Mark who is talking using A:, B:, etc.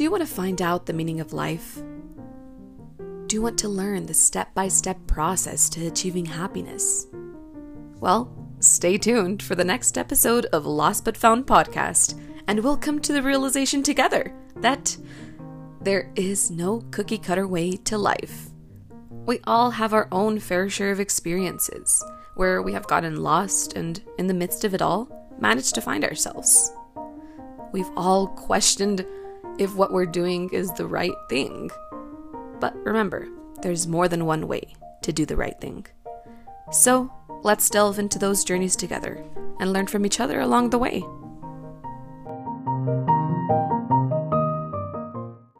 A: Do you want to find out the meaning of life? Do you want to learn the step by step process to achieving happiness? Well, stay tuned for the next episode of Lost But Found podcast, and we'll come to the realization together that there is no cookie cutter way to life. We all have our own fair share of experiences where we have gotten lost and, in the midst of it all, managed to find ourselves. We've all questioned if what we're doing is the right thing. But remember, there's more than one way to do the right thing. So, let's delve into those journeys together and learn from each other along the way.